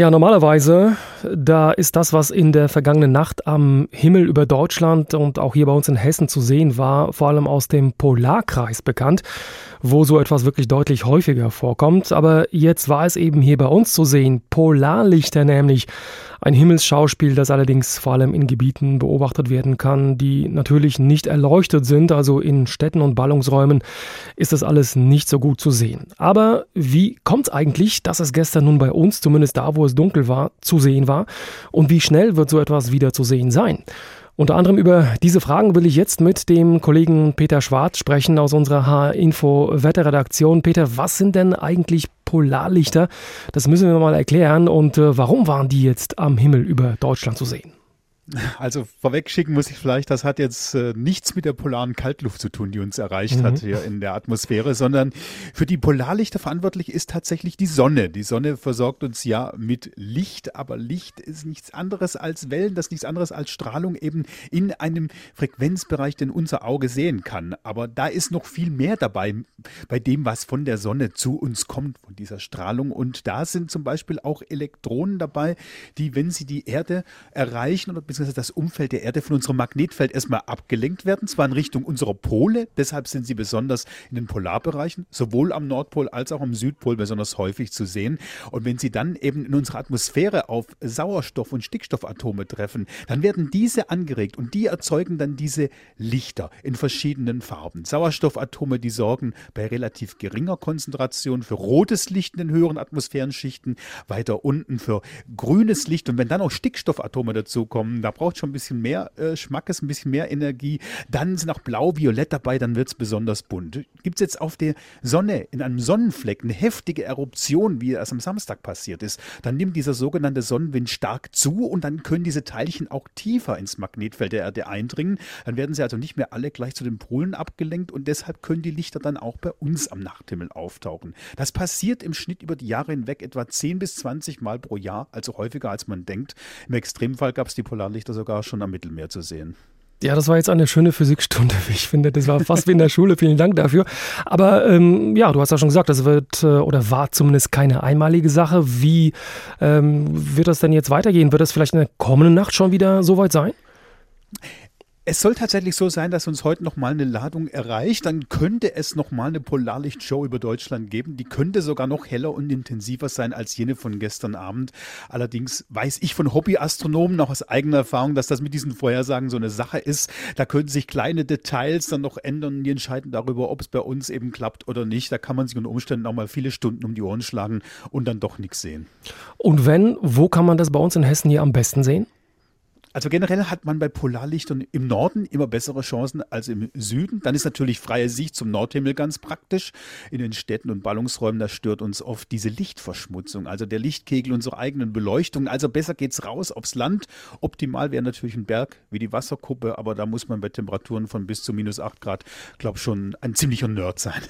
Ja, normalerweise, da ist das, was in der vergangenen Nacht am Himmel über Deutschland und auch hier bei uns in Hessen zu sehen war, vor allem aus dem Polarkreis bekannt, wo so etwas wirklich deutlich häufiger vorkommt. Aber jetzt war es eben hier bei uns zu sehen, Polarlichter nämlich. Ein Himmelsschauspiel, das allerdings vor allem in Gebieten beobachtet werden kann, die natürlich nicht erleuchtet sind, also in Städten und Ballungsräumen ist das alles nicht so gut zu sehen. Aber wie kommt es eigentlich, dass es gestern nun bei uns, zumindest da, wo es dunkel war, zu sehen war? Und wie schnell wird so etwas wieder zu sehen sein? Unter anderem über diese Fragen will ich jetzt mit dem Kollegen Peter Schwarz sprechen aus unserer H-Info Wetterredaktion. Peter, was sind denn eigentlich Polarlichter? Das müssen wir mal erklären. Und äh, warum waren die jetzt am Himmel über Deutschland zu sehen? Also vorweg schicken muss ich vielleicht, das hat jetzt äh, nichts mit der polaren Kaltluft zu tun, die uns erreicht mhm. hat hier in der Atmosphäre, sondern für die Polarlichter verantwortlich ist tatsächlich die Sonne. Die Sonne versorgt uns ja mit Licht, aber Licht ist nichts anderes als Wellen, das ist nichts anderes als Strahlung eben in einem Frequenzbereich, den unser Auge sehen kann. Aber da ist noch viel mehr dabei bei dem, was von der Sonne zu uns kommt, von dieser Strahlung. Und da sind zum Beispiel auch Elektronen dabei, die, wenn sie die Erde erreichen oder bis beziehungsweise das Umfeld der Erde von unserem Magnetfeld erstmal abgelenkt werden, zwar in Richtung unserer Pole, deshalb sind sie besonders in den Polarbereichen, sowohl am Nordpol als auch am Südpol besonders häufig zu sehen. Und wenn sie dann eben in unserer Atmosphäre auf Sauerstoff- und Stickstoffatome treffen, dann werden diese angeregt und die erzeugen dann diese Lichter in verschiedenen Farben. Sauerstoffatome, die sorgen bei relativ geringer Konzentration für rotes Licht in den höheren Atmosphärenschichten, weiter unten für grünes Licht und wenn dann auch Stickstoffatome dazukommen, da braucht schon ein bisschen mehr äh, Schmackes, ein bisschen mehr Energie. Dann sind auch blau, violett dabei, dann wird es besonders bunt. Gibt es jetzt auf der Sonne, in einem Sonnenfleck, eine heftige Eruption, wie es am Samstag passiert ist, dann nimmt dieser sogenannte Sonnenwind stark zu und dann können diese Teilchen auch tiefer ins Magnetfeld der Erde eindringen. Dann werden sie also nicht mehr alle gleich zu den Polen abgelenkt und deshalb können die Lichter dann auch bei uns am Nachthimmel auftauchen. Das passiert im Schnitt über die Jahre hinweg etwa 10 bis 20 Mal pro Jahr, also häufiger als man denkt. Im Extremfall gab es die Polarlichter Lichter sogar schon am Mittelmeer zu sehen. Ja, das war jetzt eine schöne Physikstunde, wie ich finde. Das war fast wie in der Schule. Vielen Dank dafür. Aber ähm, ja, du hast ja schon gesagt, das wird äh, oder war zumindest keine einmalige Sache. Wie ähm, wird das denn jetzt weitergehen? Wird das vielleicht in der kommenden Nacht schon wieder soweit sein? Es soll tatsächlich so sein, dass uns heute nochmal eine Ladung erreicht. Dann könnte es nochmal eine Polarlichtshow über Deutschland geben. Die könnte sogar noch heller und intensiver sein als jene von gestern Abend. Allerdings weiß ich von Hobbyastronomen noch aus eigener Erfahrung, dass das mit diesen Vorhersagen so eine Sache ist. Da können sich kleine Details dann noch ändern. Die entscheiden darüber, ob es bei uns eben klappt oder nicht. Da kann man sich unter Umständen auch mal viele Stunden um die Ohren schlagen und dann doch nichts sehen. Und wenn, wo kann man das bei uns in Hessen hier am besten sehen? Also generell hat man bei Polarlichtern im Norden immer bessere Chancen als im Süden. Dann ist natürlich freie Sicht zum Nordhimmel ganz praktisch. In den Städten und Ballungsräumen, da stört uns oft diese Lichtverschmutzung, also der Lichtkegel unserer eigenen Beleuchtung. Also besser geht's raus aufs Land. Optimal wäre natürlich ein Berg wie die Wasserkuppe, aber da muss man bei Temperaturen von bis zu minus 8 Grad, glaube schon ein ziemlicher Nerd sein.